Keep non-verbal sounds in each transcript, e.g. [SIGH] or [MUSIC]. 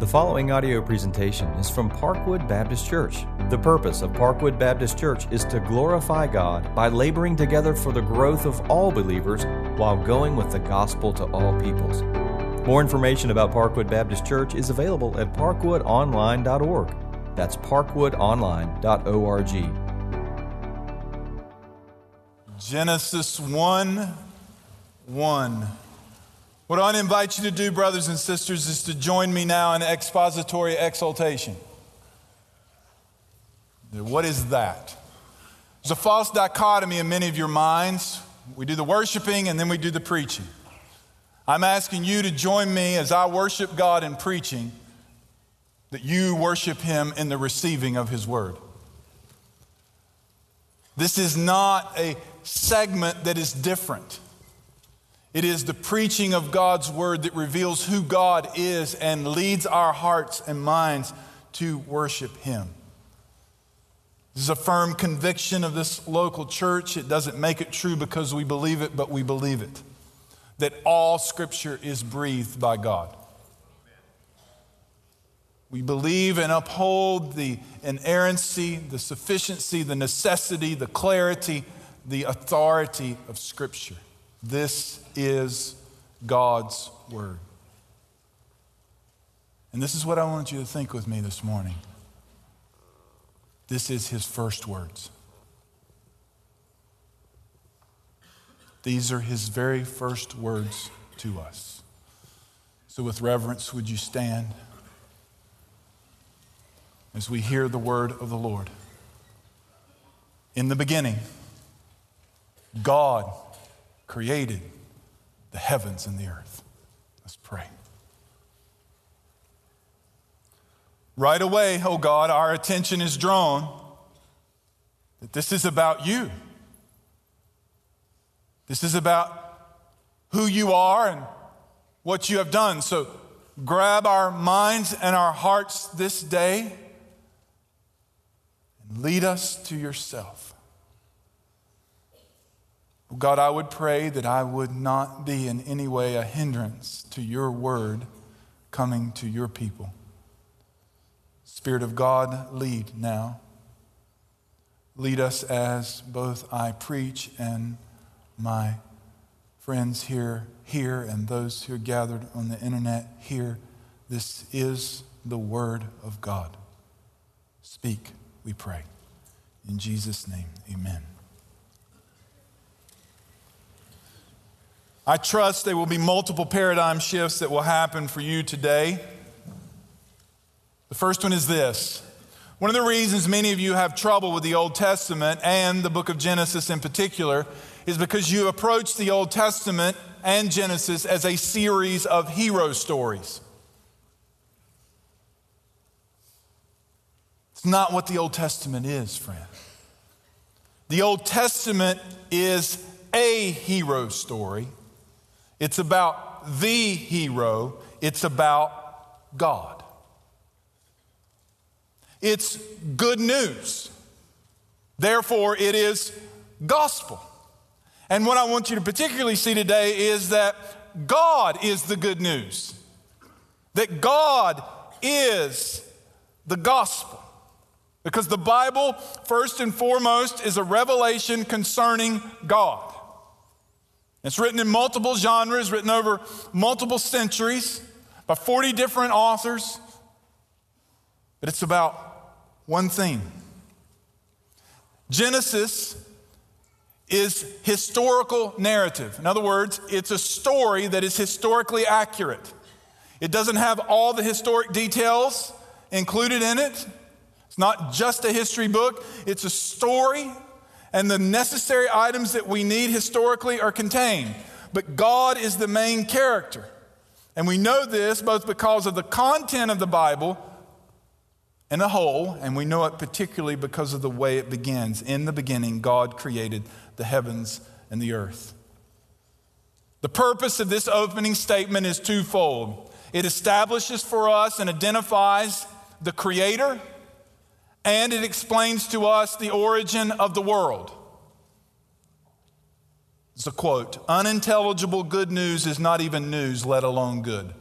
The following audio presentation is from Parkwood Baptist Church. The purpose of Parkwood Baptist Church is to glorify God by laboring together for the growth of all believers while going with the gospel to all peoples. More information about Parkwood Baptist Church is available at parkwoodonline.org. That's parkwoodonline.org. Genesis 1 1. What I invite you to do, brothers and sisters, is to join me now in expository exaltation. What is that? There's a false dichotomy in many of your minds. We do the worshiping and then we do the preaching. I'm asking you to join me as I worship God in preaching, that you worship Him in the receiving of His word. This is not a segment that is different. It is the preaching of God's word that reveals who God is and leads our hearts and minds to worship Him. This is a firm conviction of this local church. It doesn't make it true because we believe it, but we believe it. That all Scripture is breathed by God. We believe and uphold the inerrancy, the sufficiency, the necessity, the clarity, the authority of Scripture. This is God's Word. And this is what I want you to think with me this morning. This is His first words. These are His very first words to us. So, with reverence, would you stand as we hear the word of the Lord? In the beginning, God created the heavens and the earth. Let's pray. Right away, oh God, our attention is drawn that this is about you. This is about who you are and what you have done. So grab our minds and our hearts this day and lead us to yourself. God, I would pray that I would not be in any way a hindrance to your word coming to your people. Spirit of God, lead now. Lead us as both I preach and my friends here hear and those who are gathered on the internet hear. This is the word of God. Speak, we pray. In Jesus' name, amen. I trust there will be multiple paradigm shifts that will happen for you today. The first one is this. One of the reasons many of you have trouble with the Old Testament and the book of Genesis in particular is because you approach the Old Testament and Genesis as a series of hero stories. It's not what the Old Testament is, friend. The Old Testament is a hero story it's about the hero, it's about God. It's good news. Therefore, it is gospel. And what I want you to particularly see today is that God is the good news, that God is the gospel. Because the Bible, first and foremost, is a revelation concerning God. It's written in multiple genres, written over multiple centuries by 40 different authors. But it's about one thing Genesis is historical narrative. In other words, it's a story that is historically accurate. It doesn't have all the historic details included in it. It's not just a history book, it's a story and the necessary items that we need historically are contained. But God is the main character. And we know this both because of the content of the Bible in a whole, and we know it particularly because of the way it begins. In the beginning, God created the heavens and the earth. The purpose of this opening statement is twofold it establishes for us and identifies the Creator and it explains to us the origin of the world. It's a quote Unintelligible good news is not even news, let alone good.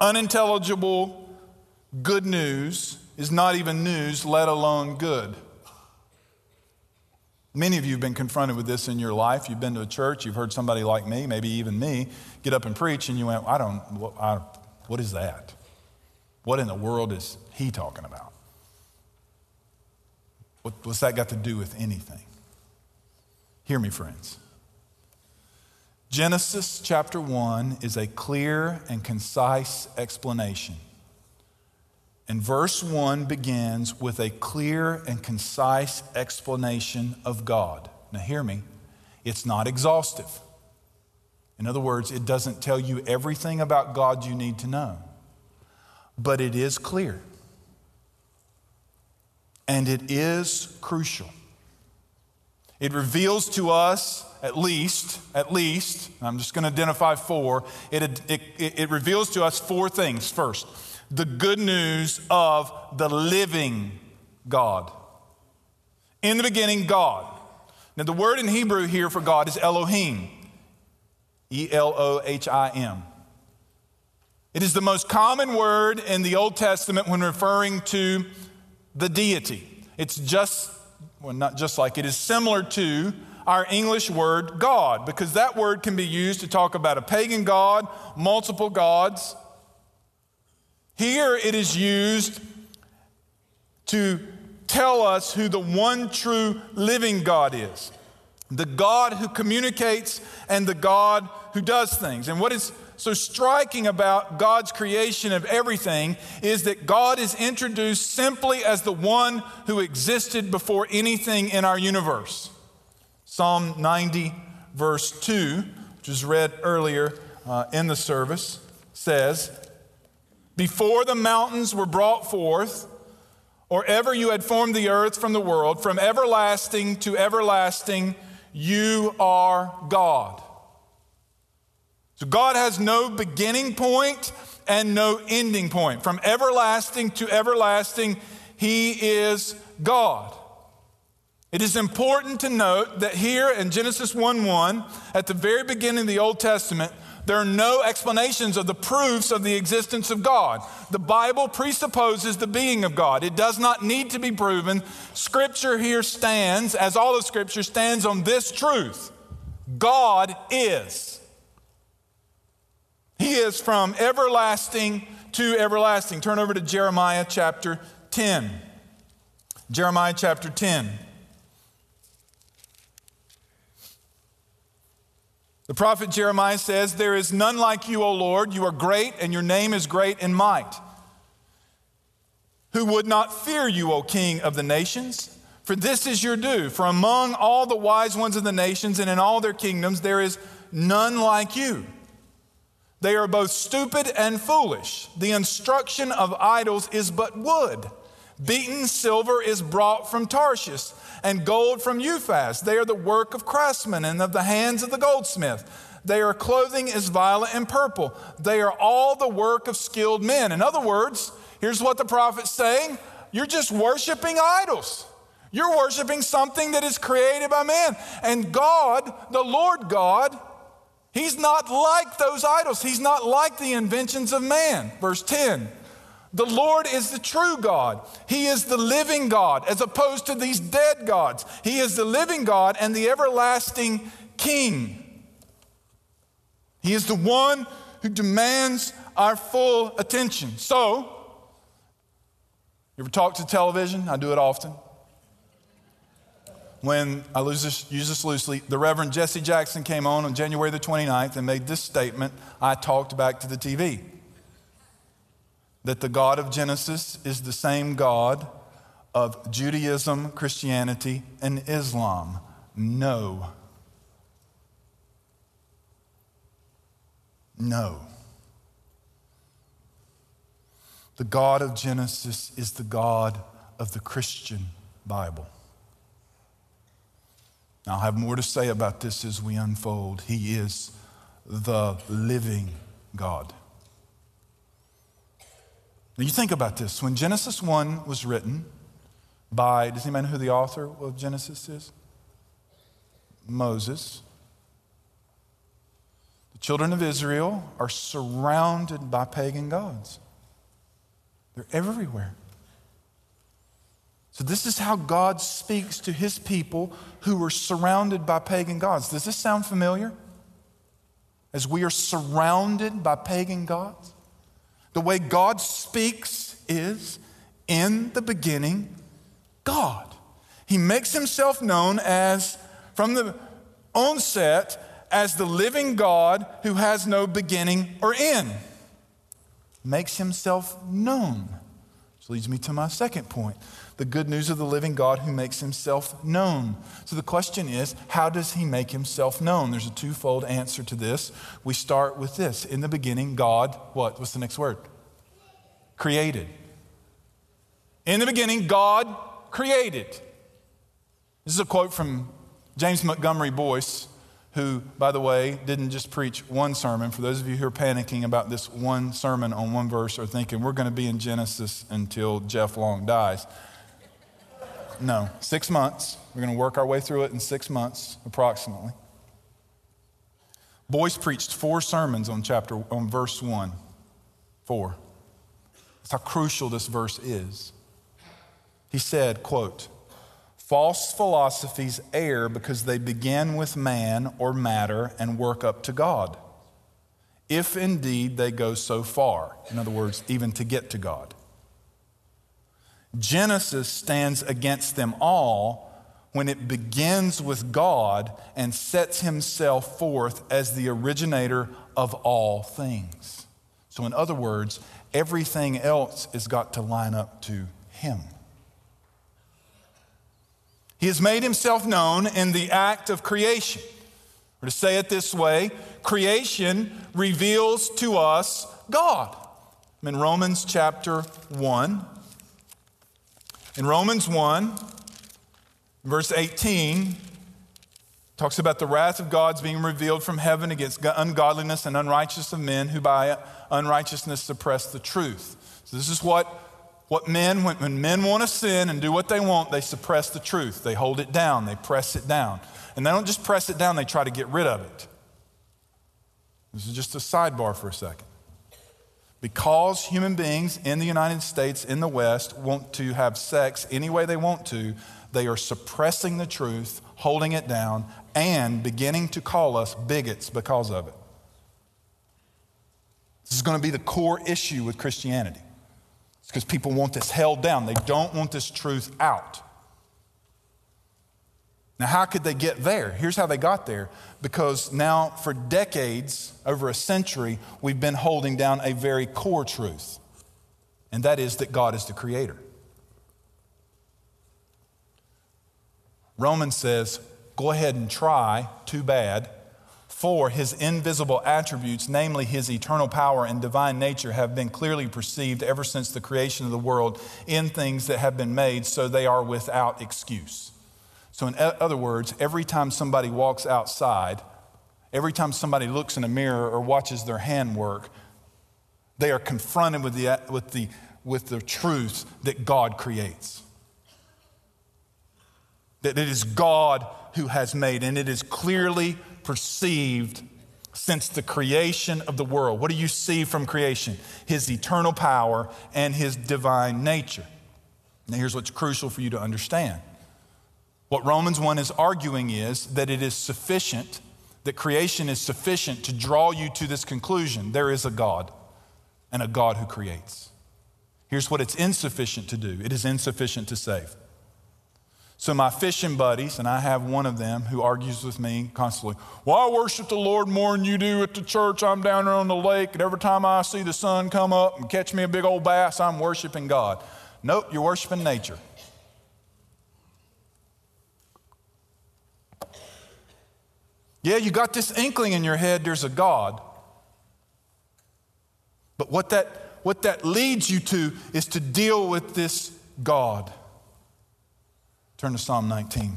Unintelligible good news is not even news, let alone good. Many of you have been confronted with this in your life. You've been to a church, you've heard somebody like me, maybe even me, get up and preach, and you went, I don't, I, what is that? What in the world is he talking about? What, what's that got to do with anything? Hear me, friends. Genesis chapter 1 is a clear and concise explanation. And verse 1 begins with a clear and concise explanation of God. Now, hear me, it's not exhaustive. In other words, it doesn't tell you everything about God you need to know, but it is clear. And it is crucial. It reveals to us, at least, at least, I'm just going to identify four, it, it, it, reveals to us four things. First, the good news of the living God. In the beginning, God. Now, the word in Hebrew here for God is Elohim, E L O H I M. It is the most common word in the Old Testament when referring to the deity. It's just well, not just like, it is similar to our English word God, because that word can be used to talk about a pagan God, multiple gods. Here it is used to tell us who the one true living God is the God who communicates and the God who does things. And what is so striking about God's creation of everything is that God is introduced simply as the one who existed before anything in our universe. Psalm 90, verse 2, which was read earlier uh, in the service, says, Before the mountains were brought forth, or ever you had formed the earth from the world, from everlasting to everlasting, you are God. So God has no beginning point and no ending point. From everlasting to everlasting, He is God. It is important to note that here in Genesis 1 1, at the very beginning of the Old Testament, there are no explanations of the proofs of the existence of God. The Bible presupposes the being of God. It does not need to be proven. Scripture here stands, as all of Scripture stands on this truth God is. He is from everlasting to everlasting. Turn over to Jeremiah chapter 10. Jeremiah chapter 10. The prophet Jeremiah says, There is none like you, O Lord. You are great, and your name is great in might. Who would not fear you, O King of the nations? For this is your due. For among all the wise ones of the nations and in all their kingdoms, there is none like you. They are both stupid and foolish. The instruction of idols is but wood. Beaten silver is brought from Tarshish, and gold from Uphaz. They are the work of craftsmen and of the hands of the goldsmith. Their clothing is violet and purple. They are all the work of skilled men. In other words, here's what the prophet's saying you're just worshiping idols. You're worshiping something that is created by man. And God, the Lord God, He's not like those idols. He's not like the inventions of man. Verse 10 The Lord is the true God. He is the living God, as opposed to these dead gods. He is the living God and the everlasting King. He is the one who demands our full attention. So, you ever talk to television? I do it often when I this, use this loosely, the Reverend Jesse Jackson came on on January the 29th and made this statement. I talked back to the TV that the God of Genesis is the same God of Judaism, Christianity, and Islam. No. No. The God of Genesis is the God of the Christian Bible. I'll have more to say about this as we unfold. He is the living God. Now, you think about this. When Genesis 1 was written by, does anybody know who the author of Genesis is? Moses. The children of Israel are surrounded by pagan gods, they're everywhere. So, this is how God speaks to his people who were surrounded by pagan gods. Does this sound familiar? As we are surrounded by pagan gods? The way God speaks is in the beginning, God. He makes himself known as, from the onset, as the living God who has no beginning or end. Makes himself known. Which leads me to my second point the good news of the living God who makes himself known. So the question is, how does he make himself known? There's a twofold answer to this. We start with this. In the beginning, God, what? What's the next word? Created. In the beginning, God created. This is a quote from James Montgomery Boice, who, by the way, didn't just preach one sermon. For those of you who are panicking about this one sermon on one verse or thinking we're going to be in Genesis until Jeff Long dies, no, six months. We're going to work our way through it in six months, approximately. Boice preached four sermons on chapter on verse one. Four. That's how crucial this verse is. He said, quote, False philosophies err because they begin with man or matter and work up to God, if indeed they go so far. In other words, even to get to God. Genesis stands against them all when it begins with God and sets himself forth as the originator of all things. So, in other words, everything else has got to line up to him. He has made himself known in the act of creation. Or to say it this way, creation reveals to us God. I'm in Romans chapter 1, in Romans 1, verse 18, talks about the wrath of God's being revealed from heaven against ungodliness and unrighteousness of men who by unrighteousness suppress the truth. So this is what, what men, when, when men want to sin and do what they want, they suppress the truth. They hold it down, they press it down. And they don't just press it down, they try to get rid of it. This is just a sidebar for a second. Because human beings in the United States, in the West, want to have sex any way they want to, they are suppressing the truth, holding it down, and beginning to call us bigots because of it. This is going to be the core issue with Christianity. It's because people want this held down, they don't want this truth out. Now, how could they get there? Here's how they got there. Because now, for decades, over a century, we've been holding down a very core truth, and that is that God is the creator. Romans says, go ahead and try, too bad, for his invisible attributes, namely his eternal power and divine nature, have been clearly perceived ever since the creation of the world in things that have been made, so they are without excuse. So, in other words, every time somebody walks outside, every time somebody looks in a mirror or watches their handwork, they are confronted with the, with the, with the truth that God creates. That it is God who has made, and it is clearly perceived since the creation of the world. What do you see from creation? His eternal power and his divine nature. Now, here's what's crucial for you to understand what Romans 1 is arguing is that it is sufficient, that creation is sufficient to draw you to this conclusion there is a God and a God who creates. Here's what it's insufficient to do it is insufficient to save. So, my fishing buddies, and I have one of them who argues with me constantly, Well, I worship the Lord more than you do at the church. I'm down there on the lake, and every time I see the sun come up and catch me a big old bass, I'm worshiping God. Nope, you're worshiping nature. Yeah, you got this inkling in your head there's a God. But what that, what that leads you to is to deal with this God. Turn to Psalm 19.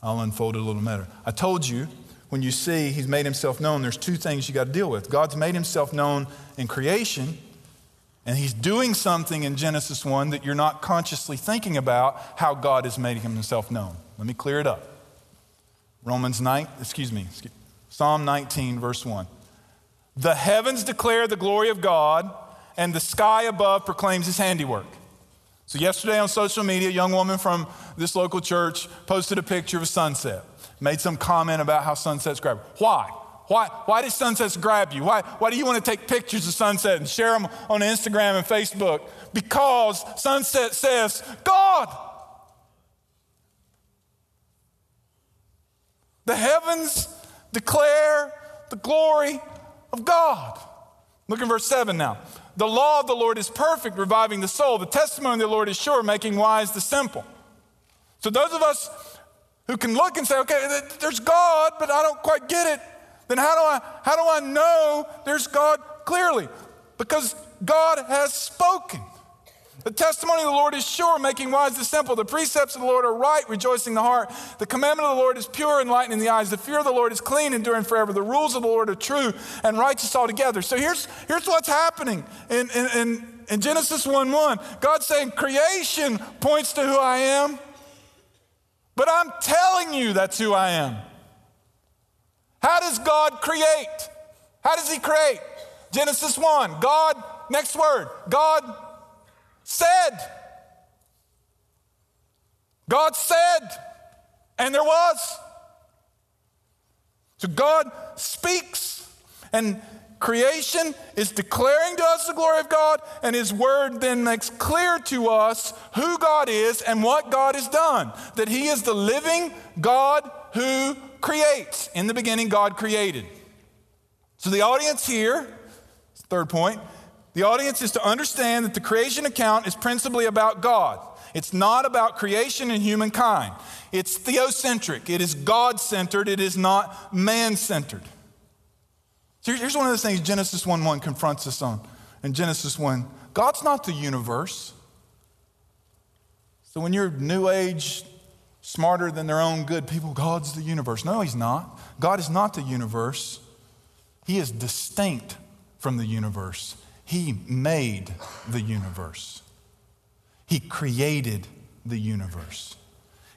I'll unfold it a little better. I told you when you see he's made himself known, there's two things you got to deal with. God's made himself known in creation, and he's doing something in Genesis 1 that you're not consciously thinking about how God is making himself known. Let me clear it up. Romans 9, excuse me, Psalm 19, verse 1. The heavens declare the glory of God, and the sky above proclaims his handiwork. So, yesterday on social media, a young woman from this local church posted a picture of a sunset, made some comment about how sunsets grab. Why? Why, why do sunsets grab you? Why, why do you want to take pictures of sunset and share them on Instagram and Facebook? Because sunset says, God. The heavens declare the glory of God. Look in verse 7 now. The law of the Lord is perfect, reviving the soul. The testimony of the Lord is sure, making wise the simple. So, those of us who can look and say, okay, there's God, but I don't quite get it, then how do I, how do I know there's God clearly? Because God has spoken. The testimony of the Lord is sure, making wise the simple. The precepts of the Lord are right, rejoicing the heart. The commandment of the Lord is pure, enlightening the eyes. The fear of the Lord is clean, enduring forever. The rules of the Lord are true and righteous altogether. So here's, here's what's happening in, in, in, in Genesis 1 1. God's saying creation points to who I am, but I'm telling you that's who I am. How does God create? How does He create? Genesis 1, God, next word, God said. God said, and there was. So God speaks, and creation is declaring to us the glory of God, and His Word then makes clear to us who God is and what God has done. That He is the living God who creates. In the beginning, God created. So the audience here, third point, the audience is to understand that the creation account is principally about God. It's not about creation and humankind. It's theocentric. It is God centered. It is not man centered. So here's one of the things Genesis 1 1 confronts us on. In Genesis 1, God's not the universe. So when you're new age, smarter than their own good people, God's the universe. No, He's not. God is not the universe. He is distinct from the universe. He made the universe. He created the universe.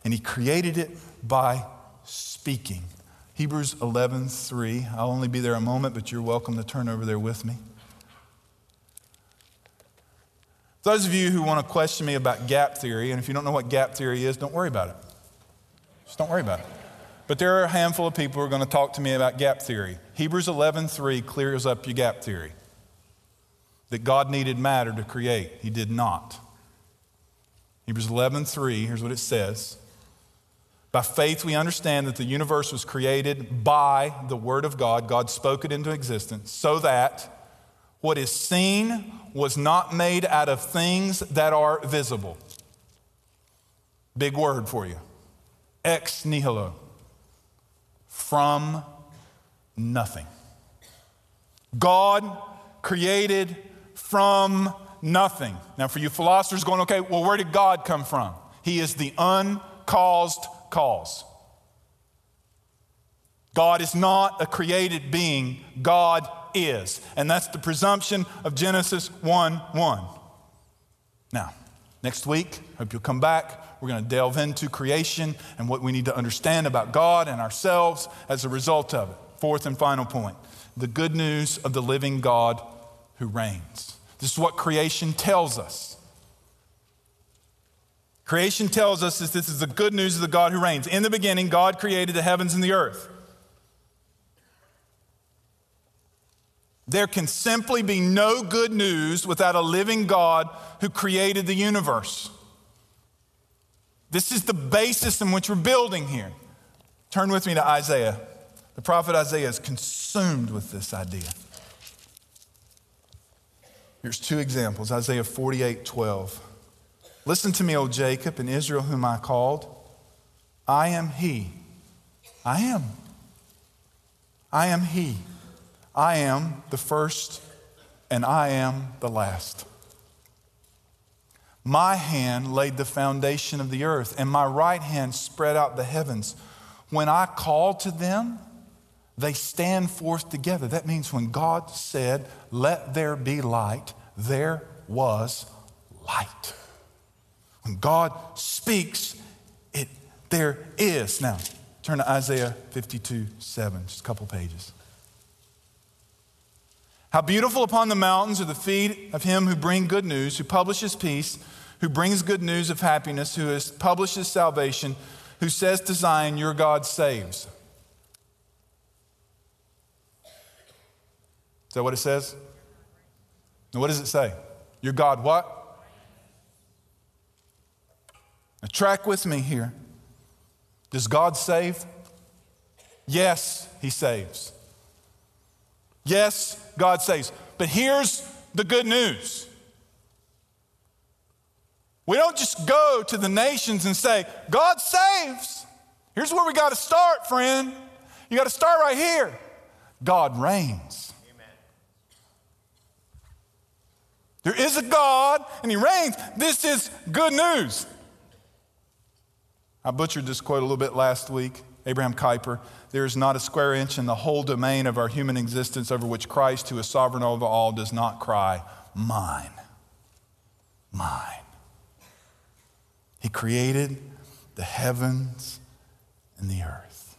And he created it by speaking. Hebrews 11:3. I'll only be there a moment, but you're welcome to turn over there with me. Those of you who want to question me about gap theory, and if you don't know what gap theory is, don't worry about it. Just don't worry about it. But there are a handful of people who are going to talk to me about gap theory. Hebrews 11:3 clears up your gap theory that God needed matter to create. He did not. Hebrews 11:3, here's what it says. By faith we understand that the universe was created by the word of God. God spoke it into existence so that what is seen was not made out of things that are visible. Big word for you. Ex nihilo. From nothing. God created from nothing. Now, for you philosophers going, okay, well, where did God come from? He is the uncaused cause. God is not a created being, God is. And that's the presumption of Genesis 1 1. Now, next week, hope you'll come back. We're going to delve into creation and what we need to understand about God and ourselves as a result of it. Fourth and final point the good news of the living God who reigns. This is what creation tells us. Creation tells us that this is the good news of the God who reigns. In the beginning, God created the heavens and the earth. There can simply be no good news without a living God who created the universe. This is the basis in which we're building here. Turn with me to Isaiah. The prophet Isaiah is consumed with this idea. Here's two examples Isaiah 48 12. Listen to me, O Jacob and Israel, whom I called. I am He. I am. I am He. I am the first and I am the last. My hand laid the foundation of the earth, and my right hand spread out the heavens. When I called to them, they stand forth together. That means when God said, Let there be light, there was light. When God speaks, it there is. Now, turn to Isaiah 52 7, just a couple pages. How beautiful upon the mountains are the feet of him who bring good news, who publishes peace, who brings good news of happiness, who publishes salvation, who says to Zion, Your God saves. Is that what it says? And what does it say? Your God what? Now, track with me here. Does God save? Yes, He saves. Yes, God saves. But here's the good news. We don't just go to the nations and say, God saves. Here's where we got to start, friend. You got to start right here. God reigns. Amen. There is a God and He reigns. This is good news. I butchered this quote a little bit last week. Abraham Kuyper There is not a square inch in the whole domain of our human existence over which Christ, who is sovereign over all, does not cry, Mine. Mine. He created the heavens and the earth.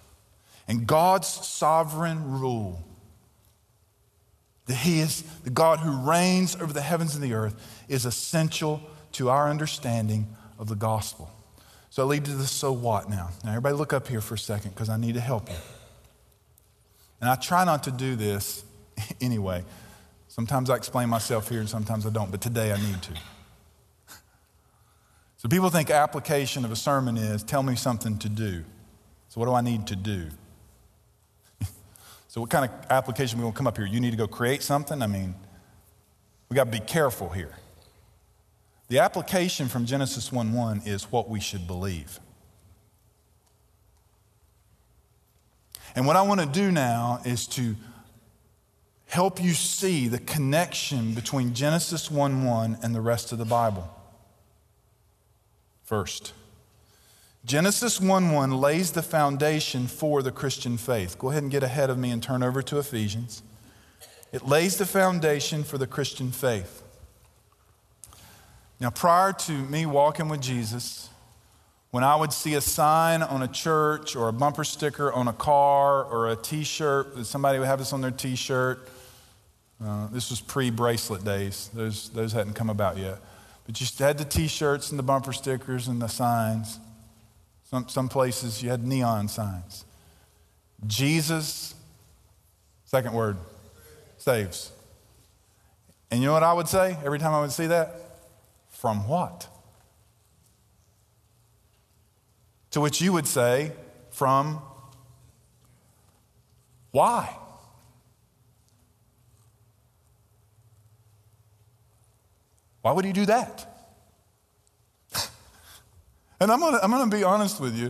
And God's sovereign rule, that He is the God who reigns over the heavens and the earth, is essential to our understanding of the gospel. So I lead to the so what now. Now, everybody look up here for a second because I need to help you. And I try not to do this [LAUGHS] anyway. Sometimes I explain myself here and sometimes I don't, but today I need to. So people think application of a sermon is tell me something to do. So what do I need to do? So what kind of application are we going to come up here? You need to go create something? I mean, we got to be careful here. The application from Genesis 1 1 is what we should believe. And what I want to do now is to help you see the connection between Genesis 1 1 and the rest of the Bible. First, Genesis 1 1 lays the foundation for the Christian faith. Go ahead and get ahead of me and turn over to Ephesians. It lays the foundation for the Christian faith. Now, prior to me walking with Jesus, when I would see a sign on a church or a bumper sticker on a car or a t shirt, somebody would have this on their t shirt. Uh, this was pre bracelet days, those, those hadn't come about yet. But you had the t shirts and the bumper stickers and the signs. Some, some places you had neon signs. Jesus, second word, saves. And you know what I would say every time I would see that? From what? To which you would say, From why? Why would he do that? And I'm gonna, I'm gonna be honest with you.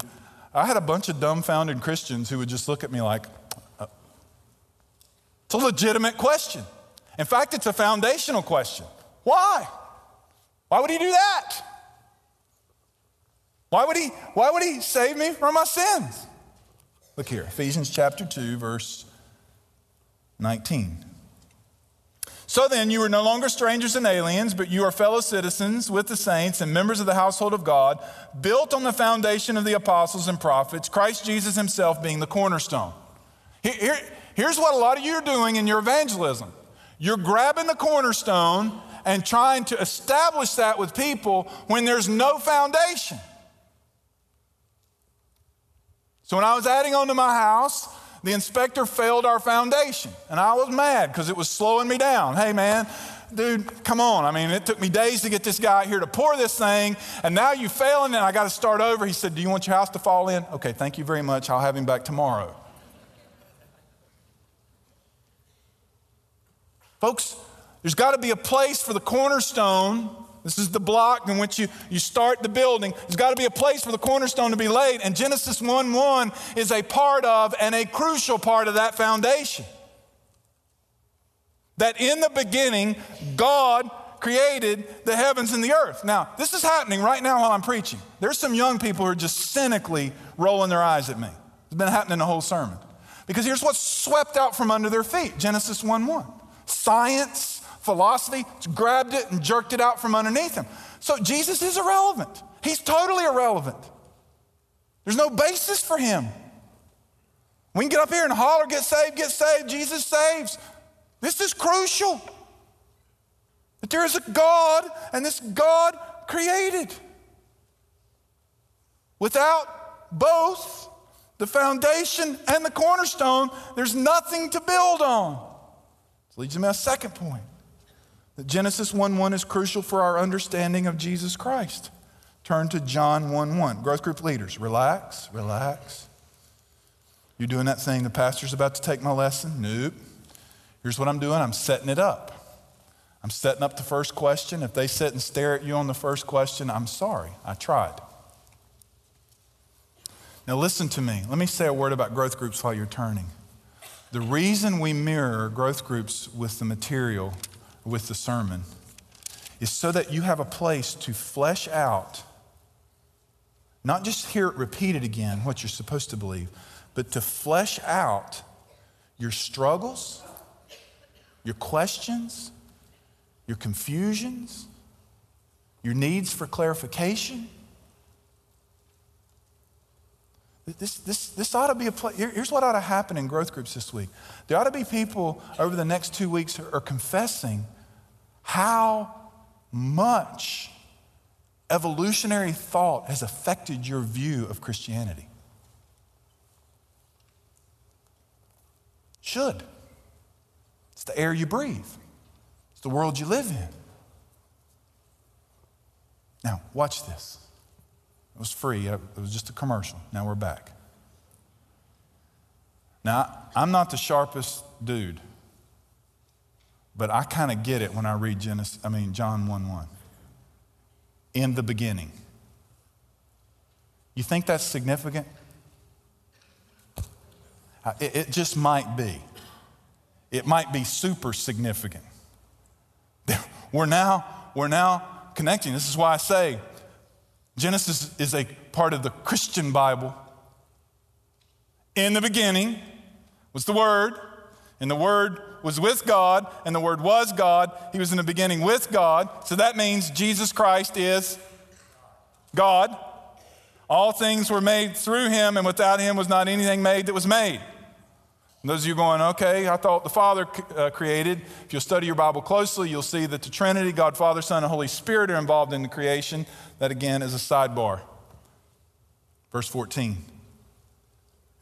I had a bunch of dumbfounded Christians who would just look at me like, uh, it's a legitimate question. In fact, it's a foundational question. Why? Why would he do that? Why would he, why would he save me from my sins? Look here, Ephesians chapter 2, verse 19. So then, you are no longer strangers and aliens, but you are fellow citizens with the saints and members of the household of God, built on the foundation of the apostles and prophets, Christ Jesus himself being the cornerstone. Here, here's what a lot of you are doing in your evangelism you're grabbing the cornerstone and trying to establish that with people when there's no foundation. So when I was adding on to my house, the inspector failed our foundation. And I was mad because it was slowing me down. Hey, man, dude, come on. I mean, it took me days to get this guy here to pour this thing, and now you're failing, and I got to start over. He said, Do you want your house to fall in? Okay, thank you very much. I'll have him back tomorrow. Folks, there's got to be a place for the cornerstone. This is the block in which you, you start the building. There's got to be a place for the cornerstone to be laid. And Genesis 1 1 is a part of and a crucial part of that foundation. That in the beginning, God created the heavens and the earth. Now, this is happening right now while I'm preaching. There's some young people who are just cynically rolling their eyes at me. It's been happening the whole sermon. Because here's what's swept out from under their feet Genesis 1 1. Science philosophy, grabbed it and jerked it out from underneath him. So Jesus is irrelevant. He's totally irrelevant. There's no basis for him. We can get up here and holler, get saved, get saved, Jesus saves. This is crucial. That there is a God and this God created. Without both the foundation and the cornerstone, there's nothing to build on. This leads me to my second point. Genesis 1 1 is crucial for our understanding of Jesus Christ. Turn to John 1 1. Growth group leaders, relax, relax. You're doing that thing the pastor's about to take my lesson? Nope. Here's what I'm doing I'm setting it up. I'm setting up the first question. If they sit and stare at you on the first question, I'm sorry. I tried. Now, listen to me. Let me say a word about growth groups while you're turning. The reason we mirror growth groups with the material, with the sermon, is so that you have a place to flesh out, not just hear it repeated again, what you're supposed to believe, but to flesh out your struggles, your questions, your confusions, your needs for clarification. This, this, this ought to be a place. Here's what ought to happen in growth groups this week. There ought to be people over the next two weeks who are confessing how much evolutionary thought has affected your view of Christianity. Should. It's the air you breathe, it's the world you live in. Now, watch this. It was free, it was just a commercial. Now we're back. Now, I'm not the sharpest dude, but I kind of get it when I read Genesis, I mean John 1 1. In the beginning. You think that's significant? It, it just might be. It might be super significant. [LAUGHS] We're now, we're now connecting. This is why I say Genesis is a part of the Christian Bible. In the beginning was the Word, and the Word was with God, and the Word was God. He was in the beginning with God. So that means Jesus Christ is God. All things were made through him, and without him was not anything made that was made. And those of you going, okay, I thought the Father uh, created. If you'll study your Bible closely, you'll see that the Trinity, God, Father, Son, and Holy Spirit are involved in the creation. That again is a sidebar. Verse 14.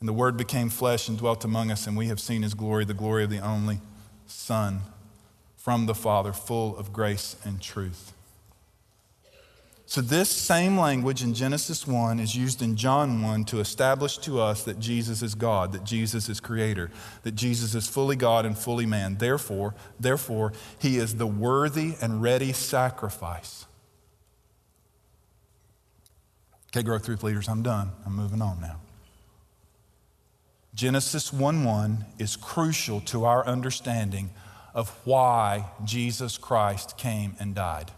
And the Word became flesh and dwelt among us, and we have seen his glory, the glory of the only Son from the Father, full of grace and truth. So, this same language in Genesis 1 is used in John 1 to establish to us that Jesus is God, that Jesus is creator, that Jesus is fully God and fully man. Therefore, therefore, he is the worthy and ready sacrifice. Okay, growth group leaders, I'm done. I'm moving on now. Genesis 1 1 is crucial to our understanding of why Jesus Christ came and died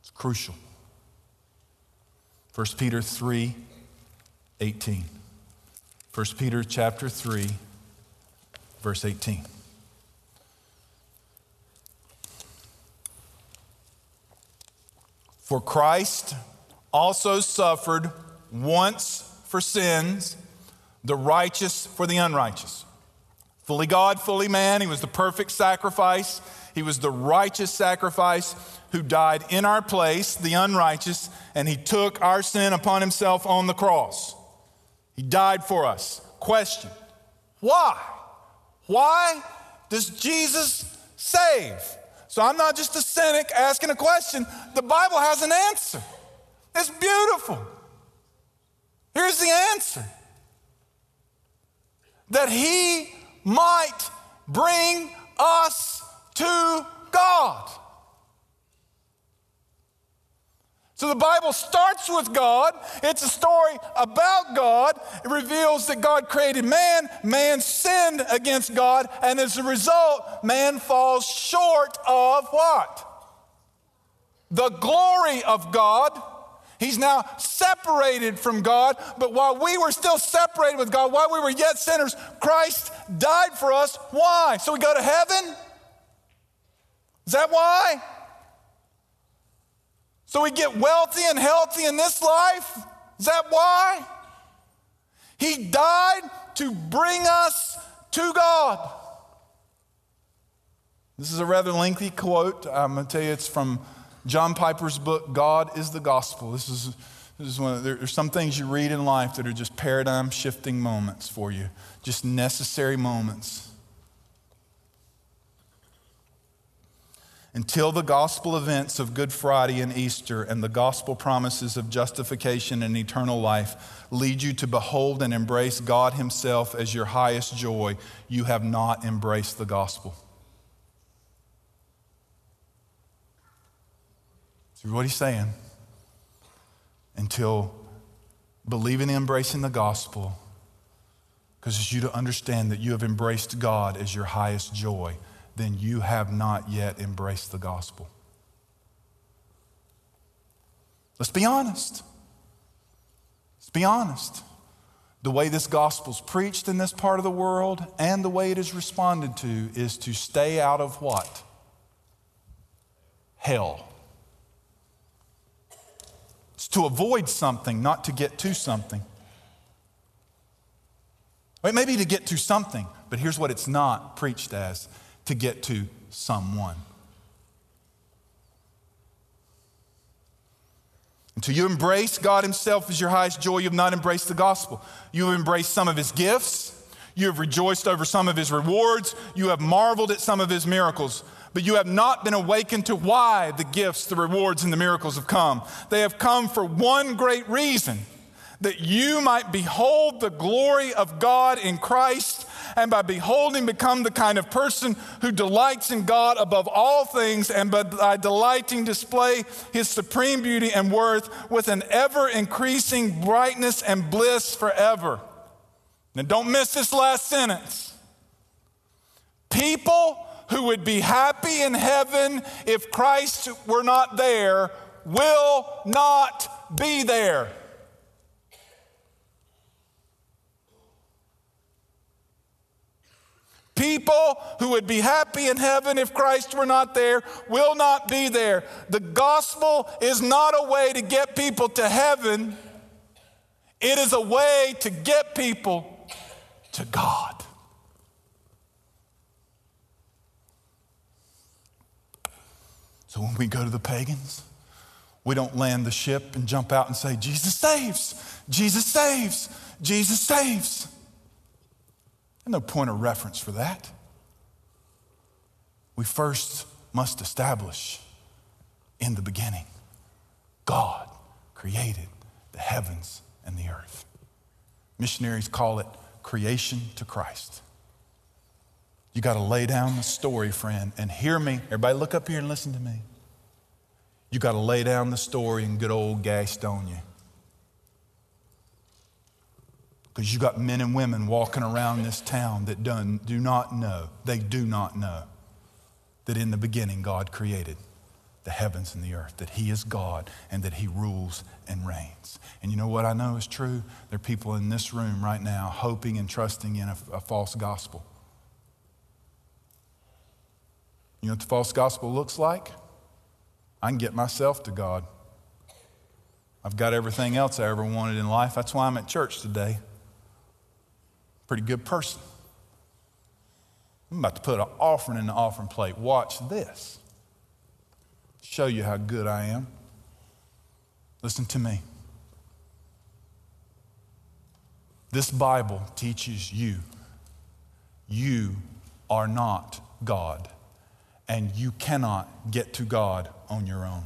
It's crucial. 1 Peter 3 18. 1 Peter chapter 3, verse 18. For Christ also suffered once for sins, the righteous for the unrighteous. Fully God, fully man, he was the perfect sacrifice. He was the righteous sacrifice who died in our place, the unrighteous, and he took our sin upon himself on the cross. He died for us. Question Why? Why does Jesus save? So I'm not just a cynic asking a question. The Bible has an answer. It's beautiful. Here's the answer that he might bring us to God. So the Bible starts with God. It's a story about God. It reveals that God created man, man sinned against God, and as a result, man falls short of what? The glory of God. He's now separated from God, but while we were still separated with God, while we were yet sinners, Christ died for us. Why? So we go to heaven? Is that why? So we get wealthy and healthy in this life? Is that why? He died to bring us to God. This is a rather lengthy quote. I'm going to tell you it's from John Piper's book, God is the Gospel. This is, this is one of, there's some things you read in life that are just paradigm shifting moments for you, just necessary moments. Until the gospel events of Good Friday and Easter and the gospel promises of justification and eternal life lead you to behold and embrace God Himself as your highest joy, you have not embraced the gospel. See what He's saying? Until believing and embracing the gospel causes you to understand that you have embraced God as your highest joy then you have not yet embraced the gospel. Let's be honest. Let's be honest. The way this gospel's preached in this part of the world and the way it is responded to is to stay out of what? Hell. It's to avoid something, not to get to something. It may be to get to something, but here's what it's not preached as to get to someone. Until you embrace God Himself as your highest joy, you have not embraced the gospel. You have embraced some of His gifts. You have rejoiced over some of His rewards. You have marveled at some of His miracles. But you have not been awakened to why the gifts, the rewards, and the miracles have come. They have come for one great reason that you might behold the glory of God in Christ and by beholding become the kind of person who delights in God above all things, and by delighting display his supreme beauty and worth with an ever increasing brightness and bliss forever. Now, don't miss this last sentence. People who would be happy in heaven if Christ were not there will not be there. People who would be happy in heaven if Christ were not there will not be there. The gospel is not a way to get people to heaven, it is a way to get people to God. So when we go to the pagans, we don't land the ship and jump out and say, Jesus saves, Jesus saves, Jesus saves There's no point of reference for that. We first must establish in the beginning God created the heavens and the earth. Missionaries call it creation to Christ. You got to lay down the story, friend, and hear me. Everybody, look up here and listen to me. You got to lay down the story in good old Gastonia. Because you got men and women walking around this town that done, do not know, they do not know that in the beginning God created the heavens and the earth, that He is God and that He rules and reigns. And you know what I know is true? There are people in this room right now hoping and trusting in a, a false gospel. You know what the false gospel looks like? I can get myself to God. I've got everything else I ever wanted in life. That's why I'm at church today pretty good person. I'm about to put an offering in the offering plate. Watch this. Show you how good I am. Listen to me. This Bible teaches you you are not God, and you cannot get to God on your own.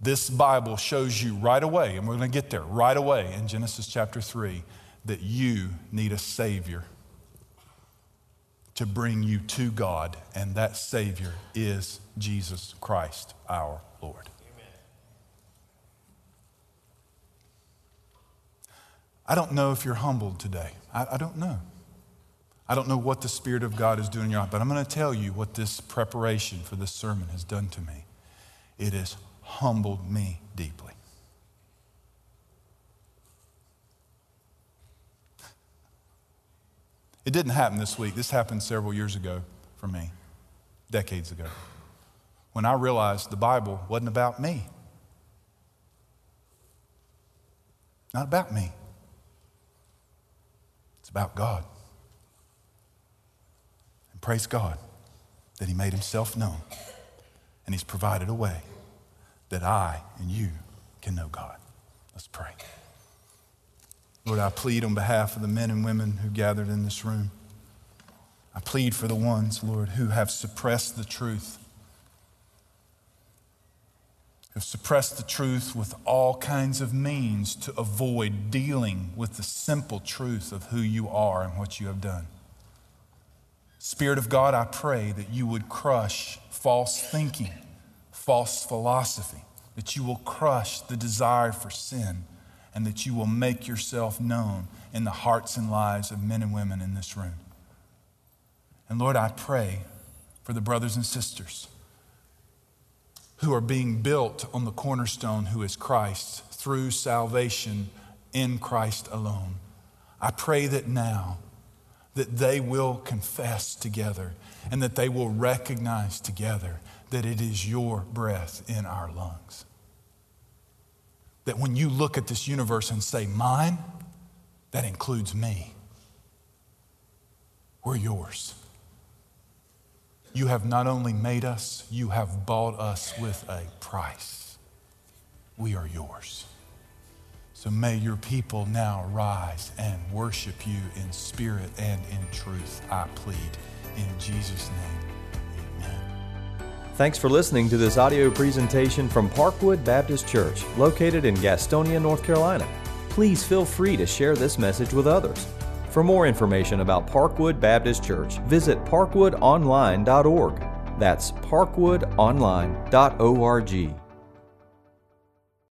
This Bible shows you right away, and we're going to get there right away in Genesis chapter 3, that you need a Savior to bring you to God, and that Savior is Jesus Christ, our Lord. Amen. I don't know if you're humbled today. I, I don't know. I don't know what the Spirit of God is doing in your life, but I'm going to tell you what this preparation for this sermon has done to me. It has humbled me deeply. It didn't happen this week. This happened several years ago for me, decades ago, when I realized the Bible wasn't about me. Not about me. It's about God. Praise God that He made Himself known and He's provided a way that I and you can know God. Let's pray. Lord, I plead on behalf of the men and women who gathered in this room. I plead for the ones, Lord, who have suppressed the truth, have suppressed the truth with all kinds of means to avoid dealing with the simple truth of who you are and what you have done. Spirit of God, I pray that you would crush false thinking, false philosophy, that you will crush the desire for sin, and that you will make yourself known in the hearts and lives of men and women in this room. And Lord, I pray for the brothers and sisters who are being built on the cornerstone who is Christ through salvation in Christ alone. I pray that now that they will confess together and that they will recognize together that it is your breath in our lungs. That when you look at this universe and say, mine, that includes me. We're yours. You have not only made us, you have bought us with a price. We are yours. So may your people now rise and worship you in spirit and in truth. I plead in Jesus' name. Amen. Thanks for listening to this audio presentation from Parkwood Baptist Church, located in Gastonia, North Carolina. Please feel free to share this message with others. For more information about Parkwood Baptist Church, visit parkwoodonline.org. That's parkwoodonline.org.